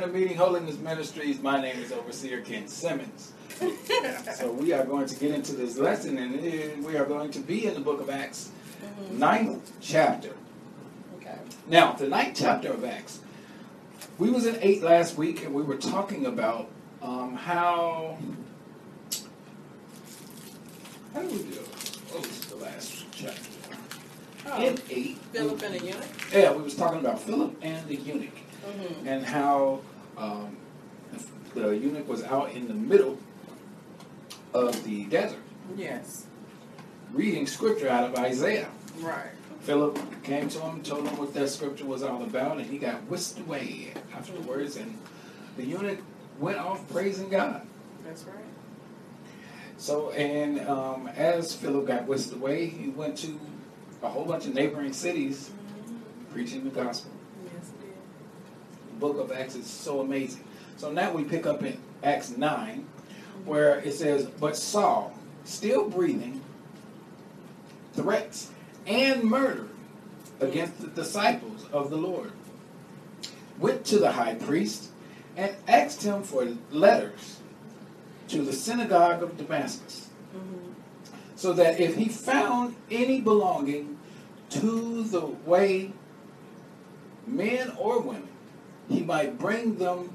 To Meeting Holiness Ministries. My name is Overseer Ken Simmons. so we are going to get into this lesson, and we are going to be in the book of Acts, mm-hmm. ninth chapter. Okay. Now, the ninth chapter of Acts. We was in eight last week, and we were talking about um, how. How did we do? What was the last chapter? Oh, in eight. Philip and the eunuch. Yeah, we was talking about Philip and the eunuch mm-hmm. and how um, the eunuch was out in the middle of the desert. Yes. Reading scripture out of Isaiah. Right. Philip came to him, told him what that scripture was all about, and he got whisked away afterwards. And the eunuch went off praising God. That's right. So, and um, as Philip got whisked away, he went to a whole bunch of neighboring cities mm-hmm. preaching the gospel book of Acts is so amazing. So now we pick up in Acts 9, where it says, But Saul, still breathing, threats and murder against the disciples of the Lord, went to the high priest and asked him for letters to the synagogue of Damascus, mm-hmm. so that if he found any belonging to the way, men or women, he might bring them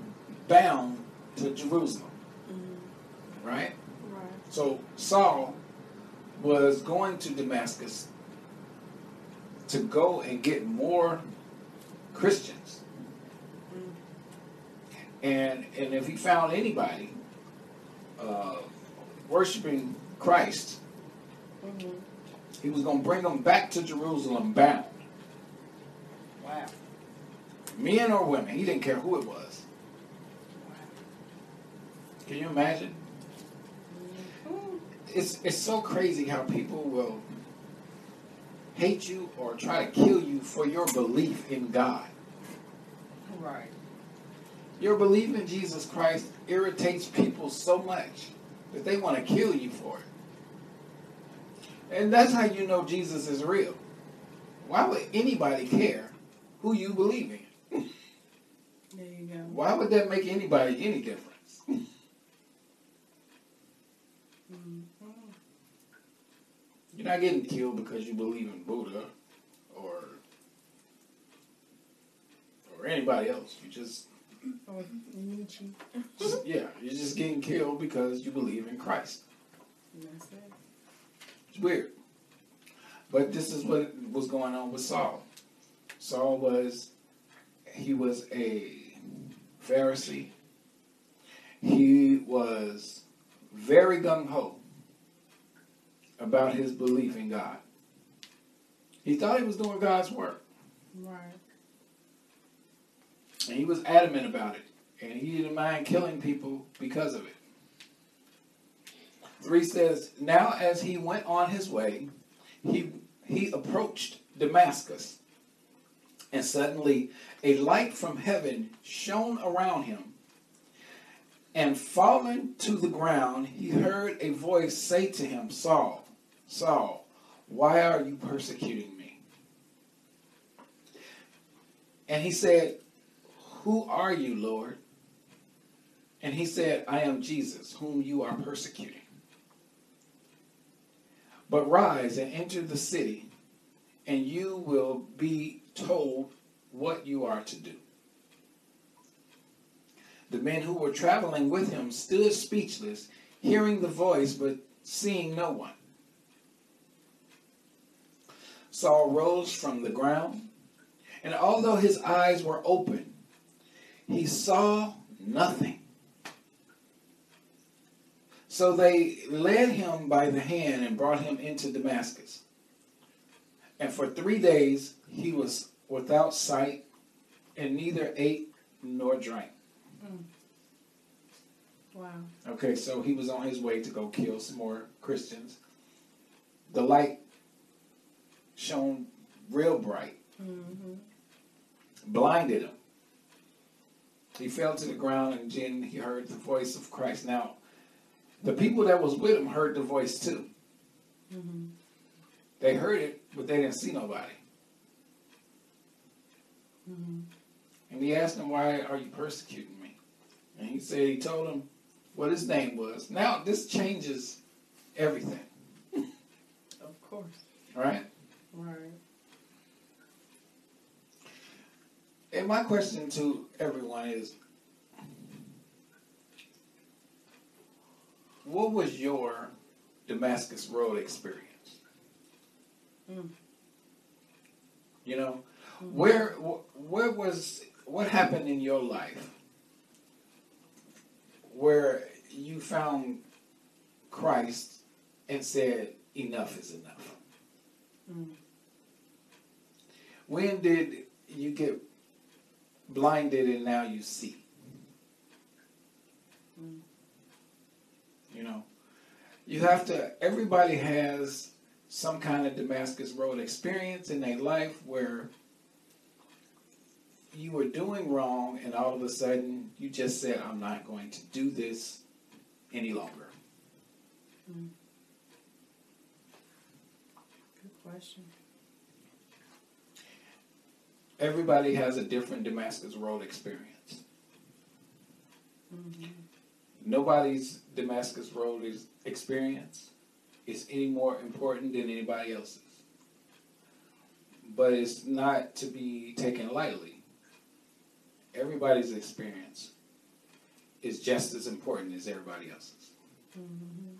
bound to Jerusalem. Mm-hmm. Right? Right. So Saul was going to Damascus to go and get more Christians. Mm-hmm. And and if he found anybody uh, worshiping Christ, mm-hmm. he was going to bring them back to Jerusalem bound. Wow men or women. He didn't care who it was. Can you imagine? It's it's so crazy how people will hate you or try to kill you for your belief in God. Right. Your belief in Jesus Christ irritates people so much that they want to kill you for it. And that's how you know Jesus is real. Why would anybody care who you believe in? There you go. Why would that make anybody any difference? mm-hmm. You're not getting killed because you believe in Buddha or or anybody else. You just or Nietzsche. just, yeah, you're just getting killed because you believe in Christ. That's it. It's weird. But this is what was going on with Saul. Saul was he was a Pharisee. He was very gung ho about his belief in God. He thought he was doing God's work. Right. And he was adamant about it. And he didn't mind killing people because of it. 3 says, Now as he went on his way, he, he approached Damascus. And suddenly a light from heaven shone around him. And falling to the ground, he heard a voice say to him, Saul, Saul, why are you persecuting me? And he said, Who are you, Lord? And he said, I am Jesus, whom you are persecuting. But rise and enter the city, and you will be told what you are to do. The men who were traveling with him stood speechless, hearing the voice but seeing no one. Saul rose from the ground, and although his eyes were open, he saw nothing. So they led him by the hand and brought him into Damascus. And for three days he was without sight and neither ate nor drank. Mm. Wow. Okay, so he was on his way to go kill some more Christians. The light shone real bright, mm-hmm. blinded him. He fell to the ground and then he heard the voice of Christ. Now, the people that was with him heard the voice too. Mm-hmm. They heard it, but they didn't see nobody. Mm-hmm. And he asked him, Why are you persecuting me? And he said, He told him what his name was. Now, this changes everything, Of course. right? Right. And my question to everyone is What was your Damascus Road experience? Mm. You know, Mhm. where wh- where was what happened in your life where you found Christ and said enough is enough? Mm. When did you get blinded and now you see? Mm. You know, you have to, everybody has some kind of Damascus Road experience in their life where you were doing wrong and all of a sudden you just said, I'm not going to do this any longer. Good question. Everybody has a different Damascus Road experience. Mm-hmm. Nobody's Damascus Road is experience is any more important than anybody else's. But it's not to be taken lightly. Everybody's experience is just as important as everybody else's. Mm-hmm.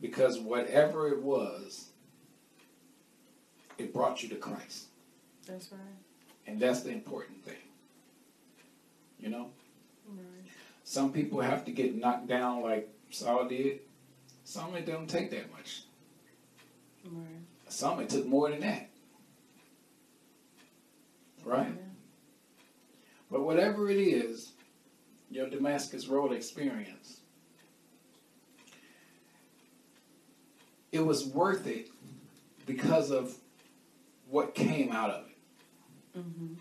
Because whatever it was, it brought you to Christ. That's right. And that's the important thing. You know? Right. Some people have to get knocked down like Saul did. Some it don't take that much. Right. Some it took more than that. Right? Yeah. But whatever it is, your Damascus Road experience, it was worth it because of what came out of it. Mm-hmm.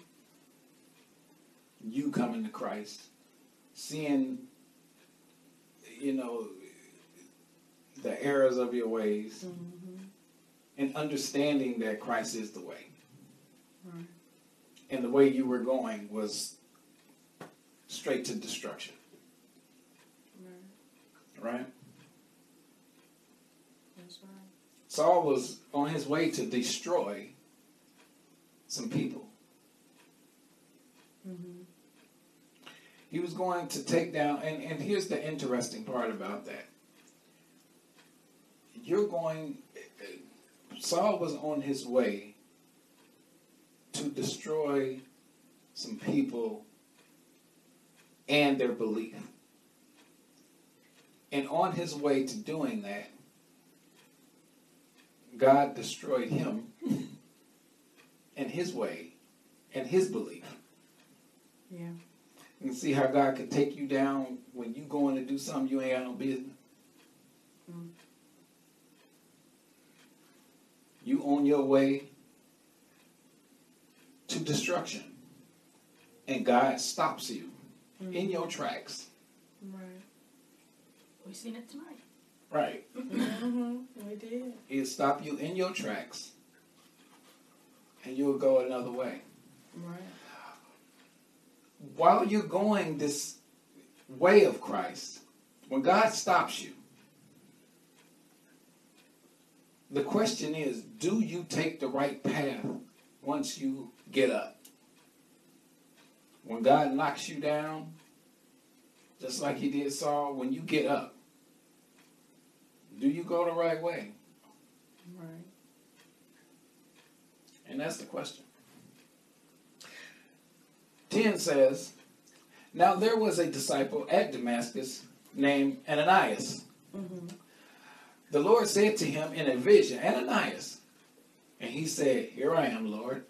You coming to Christ, seeing, you know, the errors of your ways, Mm-hmm. and understanding that Christ is the way. Right. And the way you were going was straight to destruction, Right. right? That's right. Saul was on his way to destroy some people. Mm-hmm. He was going to take down, and, and here's the interesting part about that. You're going, Saul was on his way to destroy some people and their belief. And on his way to doing that, God destroyed him and his way and his belief. Yeah. And see how God could take you down when you going to do something you ain't got no business. Mm. You on your way to destruction. And God stops you in your tracks. Right. We seen it tonight. Right. Mm-hmm. We did. He'll stop you in your tracks. And you'll go another way. Right. While you're going this way of Christ, when God stops you, the question is do you take the right path once you get up? When God knocks you down, just like he did Saul, when you get up, do you go the right way? Right. And that's the question. 10 says, Now there was a disciple at Damascus named Ananias. Mm-hmm. The Lord said to him in a vision, Ananias. And he said, Here I am, Lord.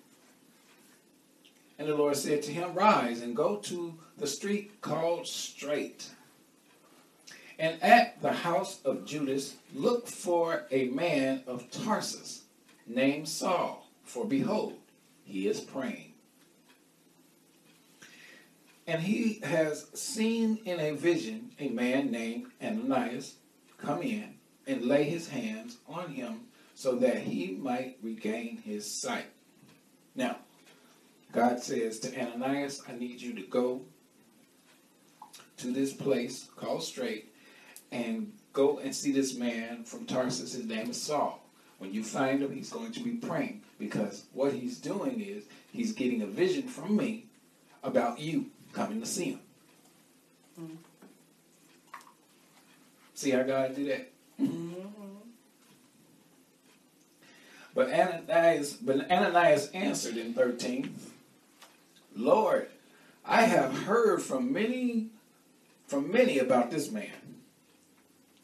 And the Lord said to him, Rise and go to the street called Straight. And at the house of Judas, look for a man of Tarsus named Saul, for behold, he is praying. And he has seen in a vision a man named Ananias come in and lay his hands on him so that he might regain his sight. Now, God says to Ananias, I need you to go to this place called Straight and go and see this man from Tarsus. His name is Saul. When you find him, he's going to be praying because what he's doing is he's getting a vision from me about you coming to see him. Mm. See how God do that? Mm-hmm. But Ananias, but Ananias answered in 13, Lord, I have heard from many from many about this man.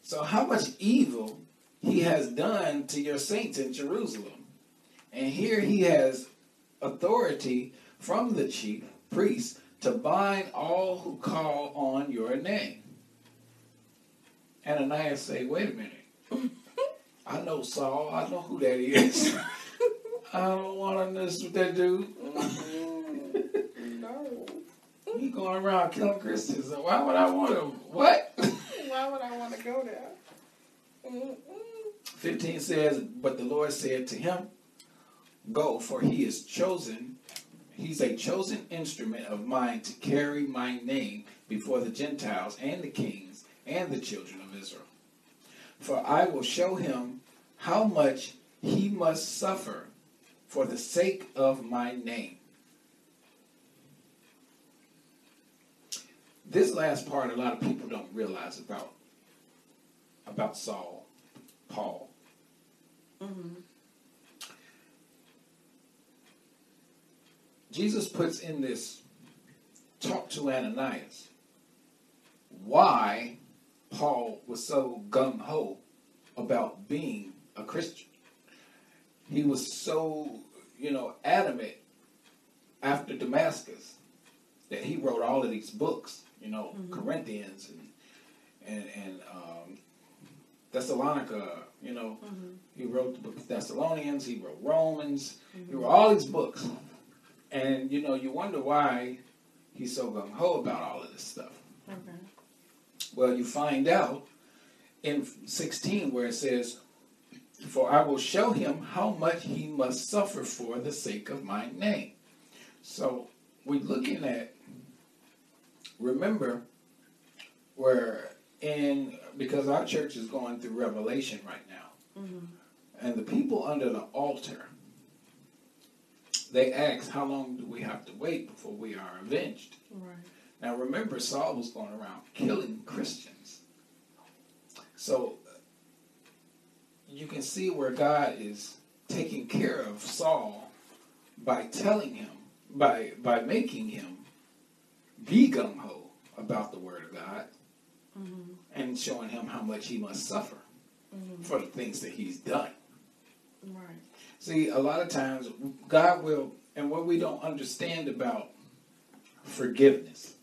So how much evil he has done to your saints in Jerusalem. And here he has authority from the chief priest to bind all who call on your name. Ananias say, wait a minute. I know Saul. I know who that is. I don't want to mess with that dude. no. He going around killing Christians. So why would I want to? What? Why would I want to go there? Mm-mm. 15 says, But the Lord said to him, Go, for he is chosen. He's a chosen instrument of mine to carry my name before the Gentiles and the kings and the children of Israel. For I will show him how much he must suffer for the sake of my name. This last part, a lot of people don't realize about about Saul, Paul. Mm-hmm. Jesus puts in this talk to Ananias why Paul was so gung ho about being a Christian. He was so, you know, adamant after Damascus that he wrote all of these books, you know, Mhm. Corinthians and and and um, Thessalonica, you know, Mm-hmm. he wrote the book of Thessalonians, he wrote Romans, he Mm-hmm. wrote all these books. And you know, you wonder why he's so gung ho about all of this stuff. Okay. Well, you find out in 16 where it says, For I will show him how much he must suffer for the sake of my name. So we're looking at, remember, where in, because our church is going through Revelation right now, Mm-hmm. and the people under the altar, they ask, How long do we have to wait before we are avenged? Right. Now remember, Saul was going around killing Christians. So you can see where God is taking care of Saul by telling him, by by making him be gung ho about the word of God Mm-hmm. and showing him how much he must suffer Mm-hmm. for the things that he's done. Right. See, a lot of times God will, and what we don't understand about forgiveness.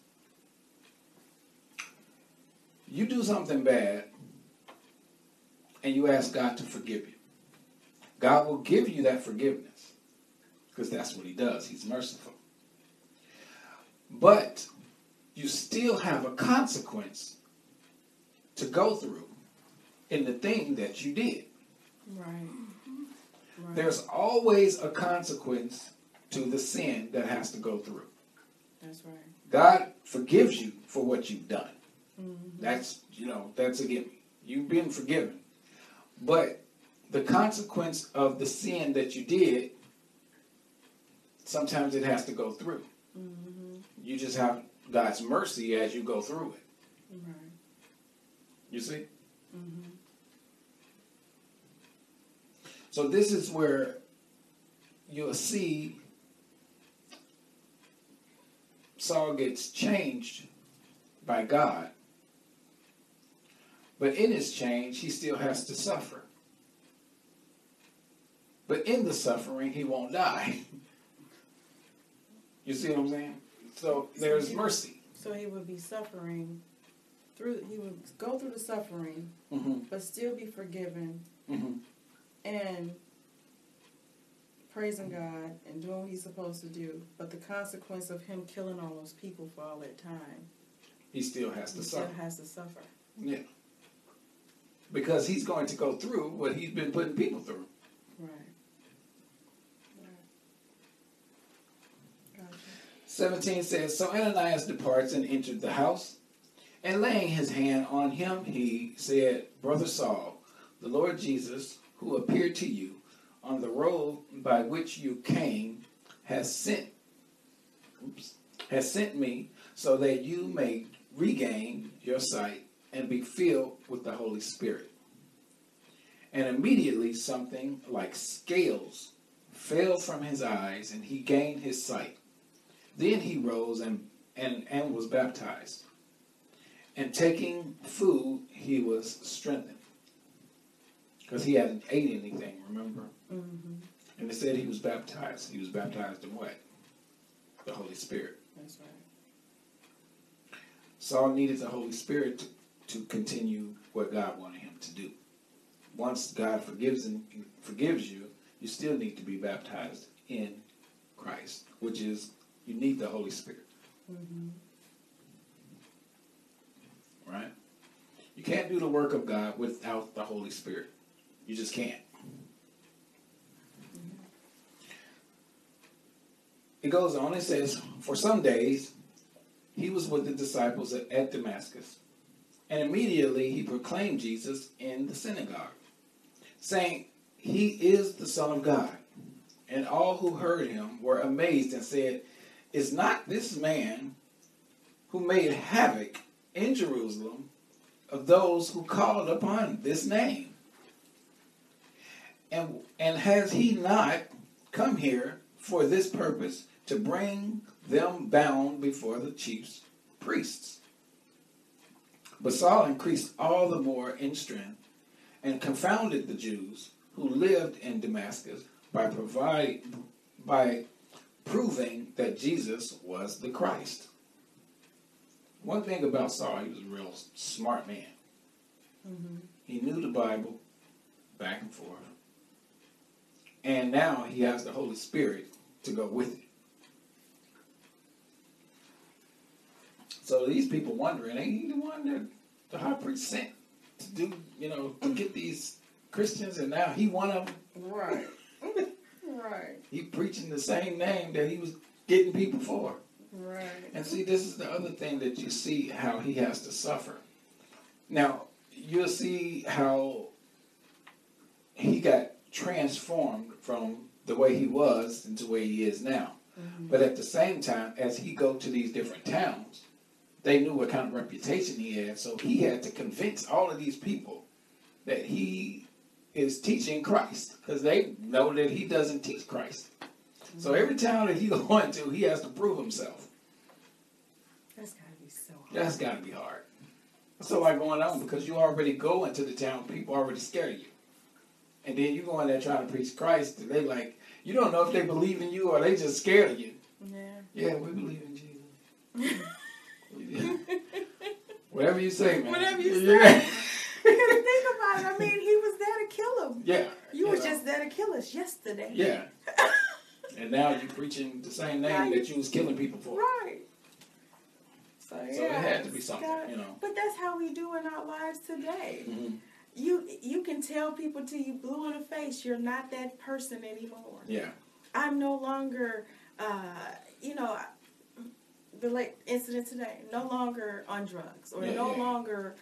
You do something bad, and you ask God to forgive you. God will give you that forgiveness because that's what He does. He's merciful. But you still have a consequence to go through in the thing that you did. Right. Right. There's always a consequence to the sin that has to go through. That's right. God forgives you for what you've done. Mm-hmm. That's, you know, that's a given. You've been forgiven. But the consequence of the sin that you did, sometimes it has to go through. Mm-hmm. You just have God's mercy as you go through it. Right. You see? Mm-hmm. So this is where you'll see Saul gets changed by God. But in his change, he still has to suffer. But in the suffering, he won't die. you see what I'm saying? So there's mercy. So he would be suffering through. He would go through the suffering, hmm but still be forgiven hmm and praising God and doing what he's supposed to do. But the consequence of him killing all those people for all that time, He still has he to still suffer. has to suffer. Yeah. Because he's going to go through what he's been putting people through. Right. Right. 17 says, So Ananias departs and entered the house, and laying his hand on him, he said, Brother Saul, the Lord Jesus, who appeared to you on the road by which you came, has sent oops, has sent me so that you may regain your sight and be filled with the Holy Spirit. And immediately something like scales fell from his eyes, and he gained his sight. Then he rose and, and, and was baptized. And taking food, he was strengthened. Because he hadn't ate anything, remember? Mm-hmm. And it said he was baptized. He was baptized in what? The Holy Spirit. That's right. Saul needed the Holy Spirit to, continue what God wanted him to do. Once God forgives and forgives you, you still need to be baptized in Christ, which is you need the Holy Spirit, Mm-hmm. right? You can't do the work of God without the Holy Spirit. You just can't. It goes on, it says, For some days he was with the disciples at, at Damascus, and immediately he proclaimed Jesus in the synagogue, saying, He is the Son of God. And all who heard him were amazed and said, Is not this man who made havoc in Jerusalem of those who called upon this name? And, and has he not come here for this purpose to bring them bound before the chief priests? But Saul increased all the more in strength and confounded the Jews who lived in Damascus by provide, by proving that Jesus was the Christ. One thing about Saul, he was a real smart man. Mm-hmm. He knew the Bible back and forth. And now he has the Holy Spirit to go with it. So these people wondering, ain't he the one that the high priest sent to do, you know, to get these Christians and now he one of them. Right. right. He preaching the same name that he was getting people for. Right. And see, this is the other thing that you see how he has to suffer. Now, you'll see how he got transformed from the way he was into the way he is now. Mm-hmm. But at the same time, as he go to these different towns, they knew what kind of reputation he had, so he had to convince all of these people that he is teaching Christ because they know that he doesn't teach Christ. So mm-hmm. every town that he go into, he has to prove himself. That's gotta be so hard. That's got to be hard. That's a lot going on because you already go into the town, people already scare you. And then you go in there trying to preach Christ, and they like, you don't know if they believe in you or they just scared of you. Yeah. Yeah, we believe in Jesus. Whatever you say, man. Whatever you Yeah. Because think about it. I mean, he was there to kill him. Yeah. You know, was just there to kill us yesterday. Yeah. And now you're preaching the same name you- that you was killing people for. Right. So, yeah, So it had to be something, got- you know. But that's how we do in our lives today. hmm You you can tell people till you blue in the face you're not that person anymore. Yeah. I'm no longer, uh, you know, the late incident today. No longer on drugs or Yeah, no yeah. longer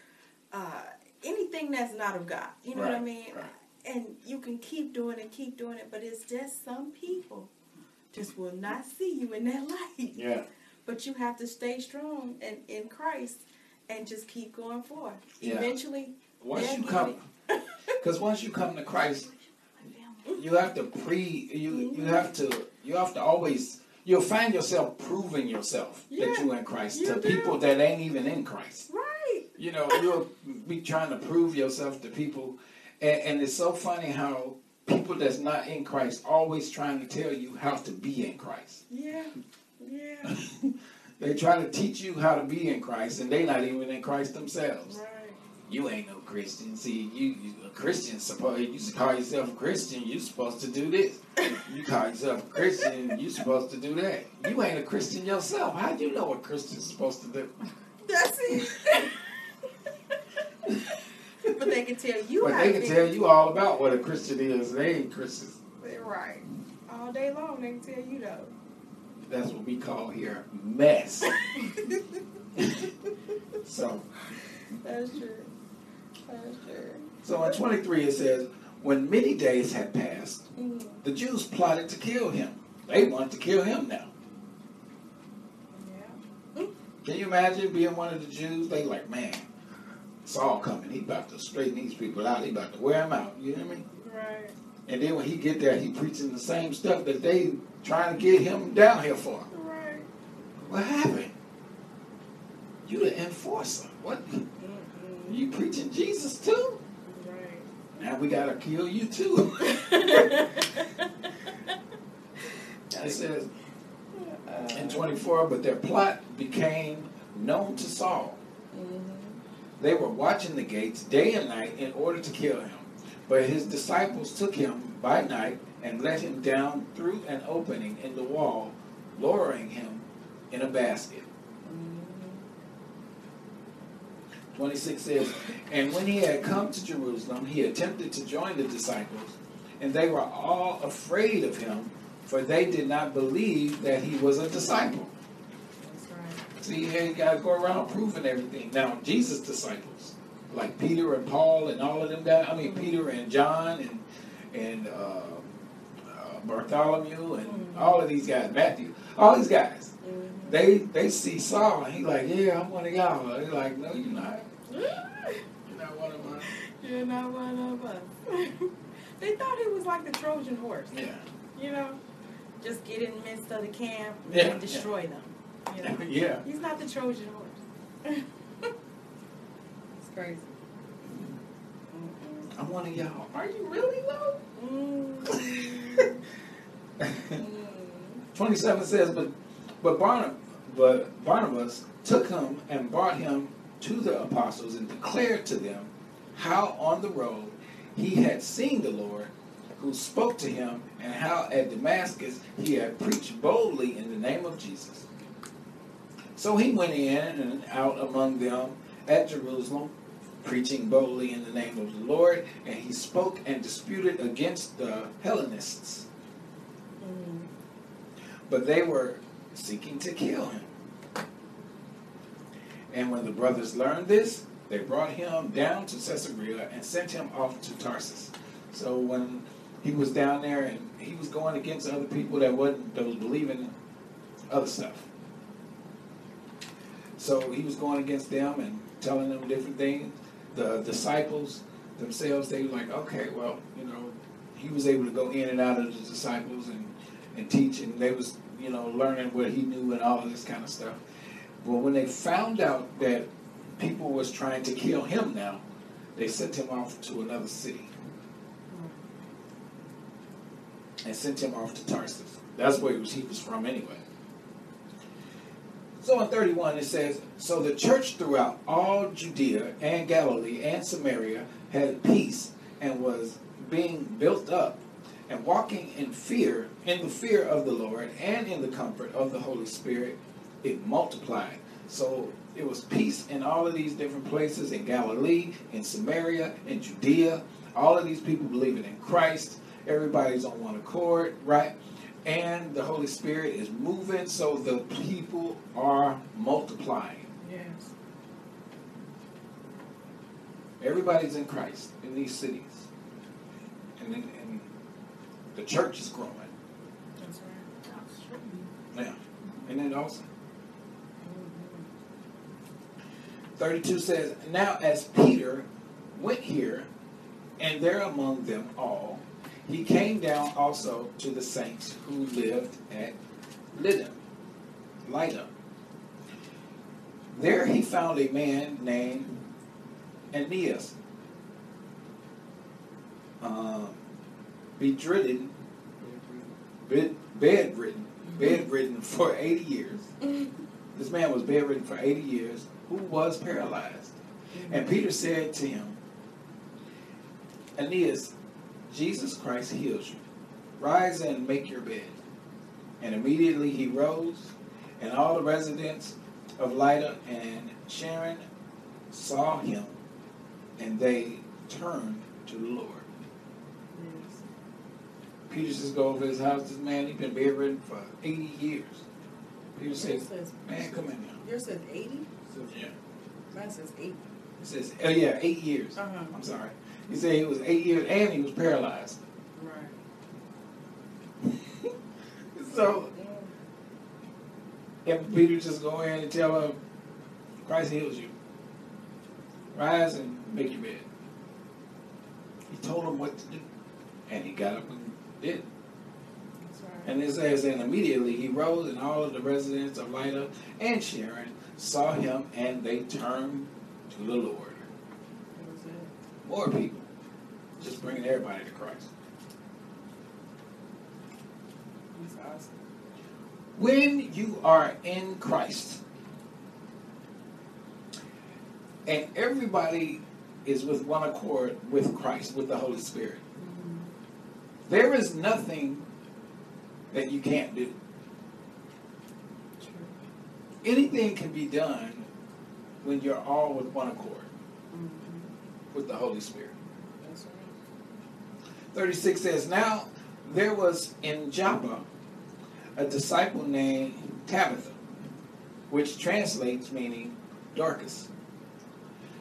uh, anything that's not of God. You know what I mean? right. And you can keep doing it, keep doing it, but it's just some people just will not see you in that light. Yeah. But you have to stay strong and in Christ and just keep going forward. Yeah. Eventually, Once you come, because once you come to Christ, you have to pre you you have to you have to always you'll find yourself proving yourself that you're in Christ you to do. people that ain't even in Christ. right. You know, you'll be trying to prove yourself to people, and, and it's so funny how people that's not in Christ always trying to tell you how to be in Christ. Yeah. Yeah. they try to teach you how to be in Christ, and they not even in Christ themselves. right. You ain't no Christian. See, you, you a Christian. supposed you call yourself a Christian. You supposed to do this. You call yourself a Christian. You supposed to do that. You ain't a Christian yourself. How do you know what Christian's supposed to do? That's it. but they can tell you But they can tell you all about what a Christian is. They ain't Christians. They're right. All day long they can tell you though. that's what we call here mess. so, That's true. So in 23 it says, when many days had passed, Mm. the Jews plotted to kill him. They want to kill him now. Yeah. Can you imagine being one of the Jews? They like, man, Saul coming. He about to straighten these people out. He about to wear them out. You know what I mean? Right. And then when he get there, he preaching the same stuff that they trying to get him down here for. Right. What happened? You the enforcer. What? You preaching Jesus too? Right. Now we gotta kill you too. it says in 24, but their plot became known to Saul. Mhm. They were watching the gates day and night in order to kill him. But his disciples took him by night and let him down through an opening in the wall, lowering him in a basket. 26 says, And when he had come to Jerusalem, he attempted to join the disciples, and they were all afraid of him, for they did not believe that he was a disciple. That's right. See, you ain't got to go around proving everything. Now, Jesus' disciples, like Peter and Paul and all of them guys, I mean, Peter and John and and uh, uh, Bartholomew and Mhm. all of these guys, Matthew, all these guys, Mhm. they they see Saul and he like, yeah, I'm one of y'all. They're like, no, you're not. You're not one of mine. You're not one of us. they thought he was like the Trojan horse. Yeah. You know, just get in the midst of the camp Yeah, and destroy them. You know, Yeah. he's not the Trojan horse. it's crazy. I'm one of y'all. Are you really though? Mm. Mm. 27 says, but but Barnabas, but Barnabas took him and brought him to the apostles and declared to them how on the road he had seen the Lord, who spoke to him, and how at Damascus he had preached boldly in the name of Jesus. So he went in and out among them at Jerusalem, preaching boldly in the name of the Lord, and he spoke and disputed against the Hellenists Mm. but they were seeking to kill him. And when the brothers learned this, they brought him down to Caesarea and sent him off to Tarsus. So when he was down there and he was going against other people that wasn't that was believing other stuff. So he was going against them and telling them different things. The disciples themselves, they were like, okay, well, you know, he was able to go in and out of the disciples and, and teach, and they was, you know, learning what he knew and all of this kind of stuff. But when they found out that people was trying to kill him now, they sent him off to another city and sent him off to Tarsus. That's where he was, he was from anyway. So in 31 it says, So the church throughout all Judea and Galilee and Samaria had peace and was being built up and walking in fear, in the fear of the Lord and in the comfort of the Holy Spirit, it multiplied. So it was peace in all of these different places in Galilee, in Samaria, in Judea. All of these people believing in Christ. Everybody's on one accord, right? And the Holy Spirit is moving, so the people are multiplying. Yes. Everybody's in Christ in these cities. And, then- and the church is growing. That's right. That's true. Yeah. And then also, 32 says, Now as Peter went here and there among them all, he came down also to the saints who lived at Lydda. Lydda. There he found a man named Aeneas, uh, bedridden, bed, bedridden, bedridden for 80 years. This man was bedridden for 80 years, who was paralyzed. And Peter said to him, Aeneas, Jesus Christ heals you. Rise and make your bed. And immediately he rose, and all the residents of Lydda and Sharon saw him, and they turned to the Lord. Yes. Peter just go over his house. This man, he's been bedridden for 80 years. Said, says, man, come in now. yours says 80? Yeah. Mine says 8. It says, oh yeah, eight years. Uh-huh. I'm sorry. He said he was eight years and he was paralyzed. Right. So, if Peter just go in and tell him, Christ heals you. Rise and make your bed. He told him what to do. And he got up and did. And it says, and immediately he rose, and all of the residents of Lydda and Sharon saw him, and they turned to the Lord. That was it. More people. Just bringing everybody to Christ. Awesome. When you are in Christ, and everybody is with one accord with Christ, with the Holy Spirit, mm-hmm. there is nothing that you can't do. Anything can be done when you're all with one accord Mm-hmm. with the Holy Spirit. Right. 36 says, Now there was in Joppa a disciple named Tabitha, which translates meaning Dorcas.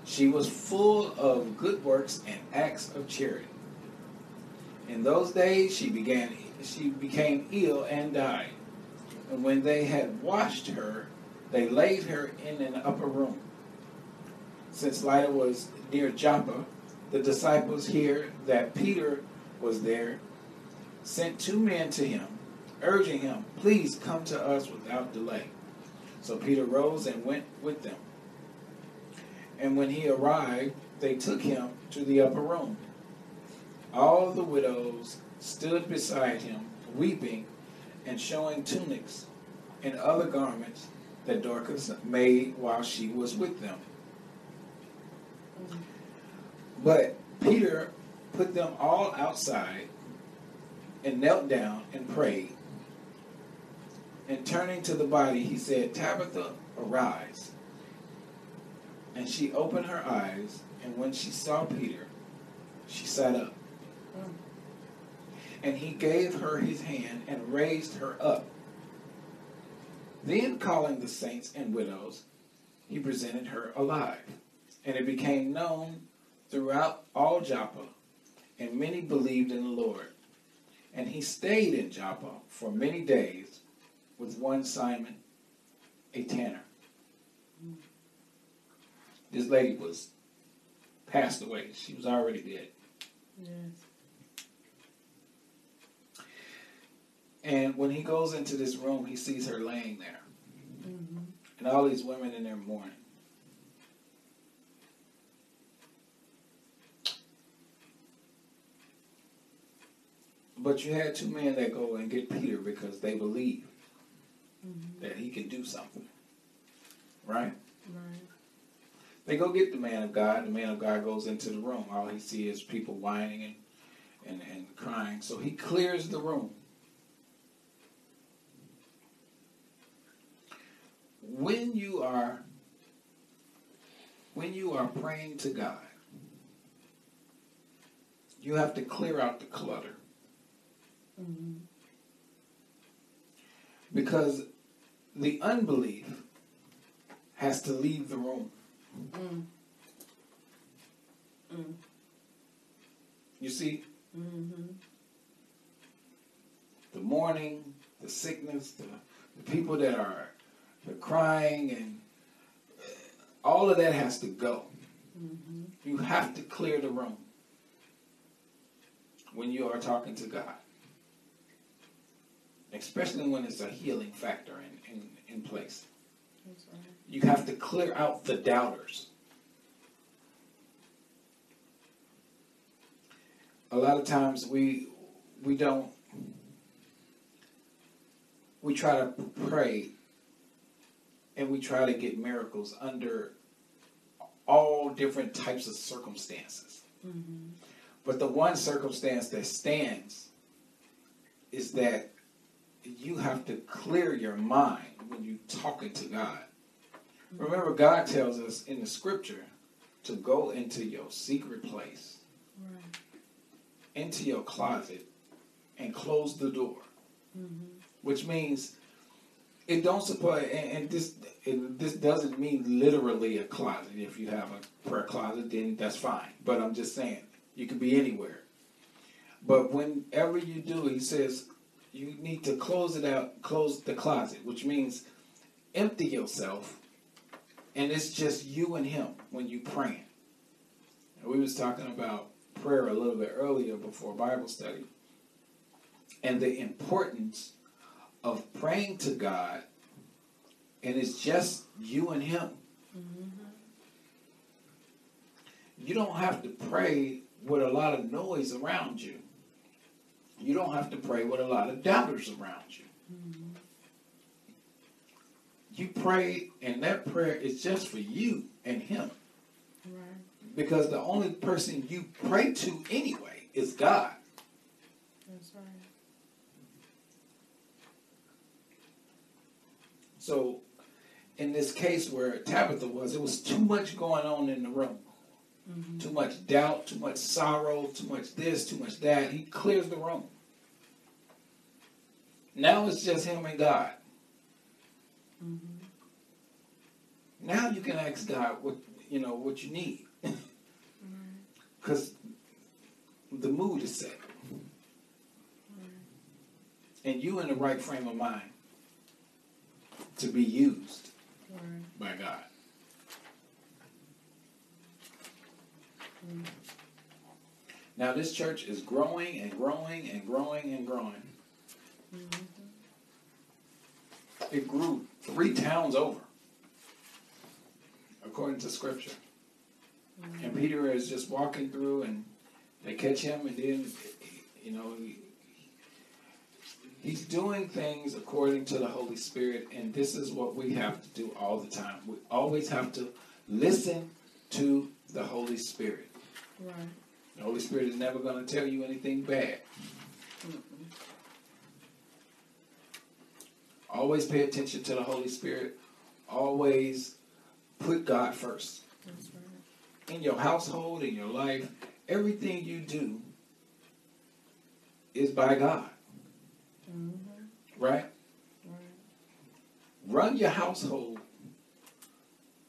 She was full of good works and acts of charity. In those days she began she became ill and died. And when they had washed her, they laid her in an upper room. Since Lydda was near Joppa, the disciples hear that Peter was there, sent two men to him, urging him, Please come to us without delay. So Peter rose and went with them. And when he arrived, they took him to the upper room. All the widows stood beside him, weeping and showing tunics and other garments that Dorcas made while she was with them. But Peter put them all outside and knelt down and prayed. And turning to the body, he said, Tabitha, arise. And she opened her eyes, and when she saw Peter, she sat up. Mm. And he gave her his hand and raised her up. Then, calling the saints and widows, he presented her alive. And it became known throughout all Joppa, and many believed in the Lord. And he stayed in Joppa for many days with one Simon, a tanner. This lady was passed away. She was already dead. Yes. And when he goes into this room, he sees her laying there. Mm-hmm. And all these women in there mourning. But you had two men that go and get Peter because they believe Mm-hmm. that he can do something. Right? Right. They go get the man of God. The man of God goes into the room. All he sees is people whining and, and, and crying. So he clears the room. When you are when you are praying to God, you have to clear out the clutter. Mm-hmm. Because the unbelief has to leave the room. Mm. Mm. You see, Mm-hmm. the mourning, the sickness, the, the people that are the crying, and uh, all of that has to go. Mm-hmm. You have to clear the room when you are talking to God, especially when it's a healing factor in, in, in place. Right. You have to clear out the doubters. A lot of times we we don't we try to pray and we try to get miracles under all different types of circumstances. Mm-hmm. But the one circumstance that stands is that you have to clear your mind when you're talking to God. Remember, God tells us in the scripture to go into your secret place, Right. into your closet, and close the door. Mm-hmm. Which means It don't support, and, and this it, this doesn't mean literally a closet. If you have a prayer closet, then that's fine. But I'm just saying, you can be anywhere. But whenever you do, he says you need to close it out, close the closet, which means empty yourself, and it's just you and him when you praying. And we was talking about prayer a little bit earlier before Bible study, and the importance of praying to God, and it's just you and him. You don't have to pray with a lot of noise around you. You don't have to pray with a lot of doubters around you. You pray, and that prayer is just for you and Him. Right. Because the only person you pray to anyway is God. That's right. So, in this case where Tabitha was, it was too much going on in the room. Mm-hmm. Too much doubt, too much sorrow, too much this, too much that. He clears the room. Now it's just him and God. Mm-hmm. Now you can ask God what you know what you need, because the mood is set, and you in the right frame of mind to be used Right. by God. Mm-hmm. Now this church is growing and growing and growing and growing. Mm-hmm. It grew three towns over, according to scripture. And mm-hmm. Peter is just walking through, and they catch him, and then, you know, he, he's doing things according to the Holy Spirit, and this is what we have to do all the time. We always have to listen to the Holy Spirit. Right. The Holy Spirit is never going to tell you anything bad. Always pay attention to the Holy Spirit. Always put God first. Right. In your household, in your life, everything you do is by God. Mm-hmm. Right? Right. Run your household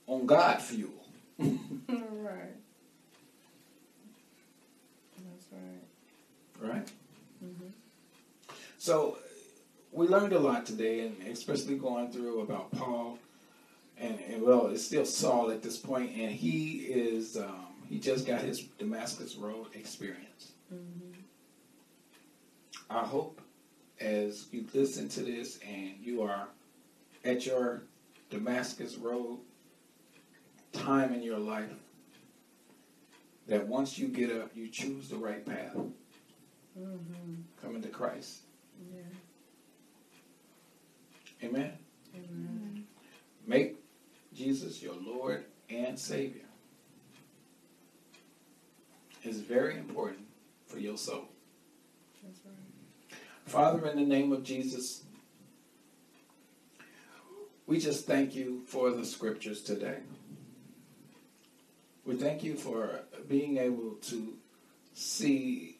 on God fuel. right. That's right. Right? Mm-hmm. So we learned a lot today, and especially going through about Paul, and, and well, it's still Saul at this point, and he is um, he just got his Damascus Road experience. Mm-hmm. I hope as you listen to this and you are at your Damascus Road time in your life, that once you get up, you choose the right path, Mm-hmm. coming to Christ. Yeah. Amen. Amen. Make Jesus your Lord and Savior. It's very important for your soul. That's right. Father, in the name of Jesus, we just thank you for the scriptures today. We thank you for being able to see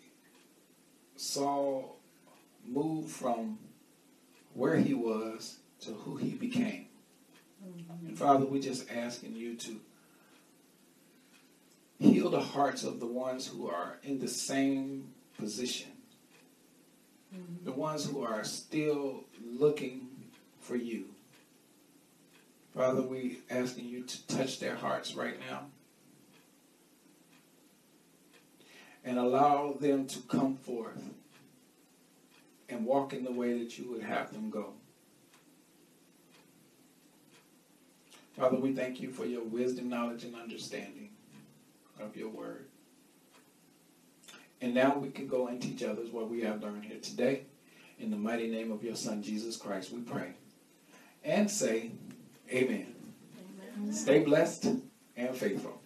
Saul move from where he was to who he became. And Father, we're just asking you to heal the hearts of the ones who are in the same position the ones who are still looking for you. Father, we asking you to touch their hearts right now and allow them to come forth and walk in the way that you would have them go. Father, we thank you for your wisdom, knowledge, and understanding of your word. And now we can go and teach others what we have learned here today. In the mighty name of your Son, Jesus Christ, we pray. And say, Amen. Amen. Stay blessed and faithful.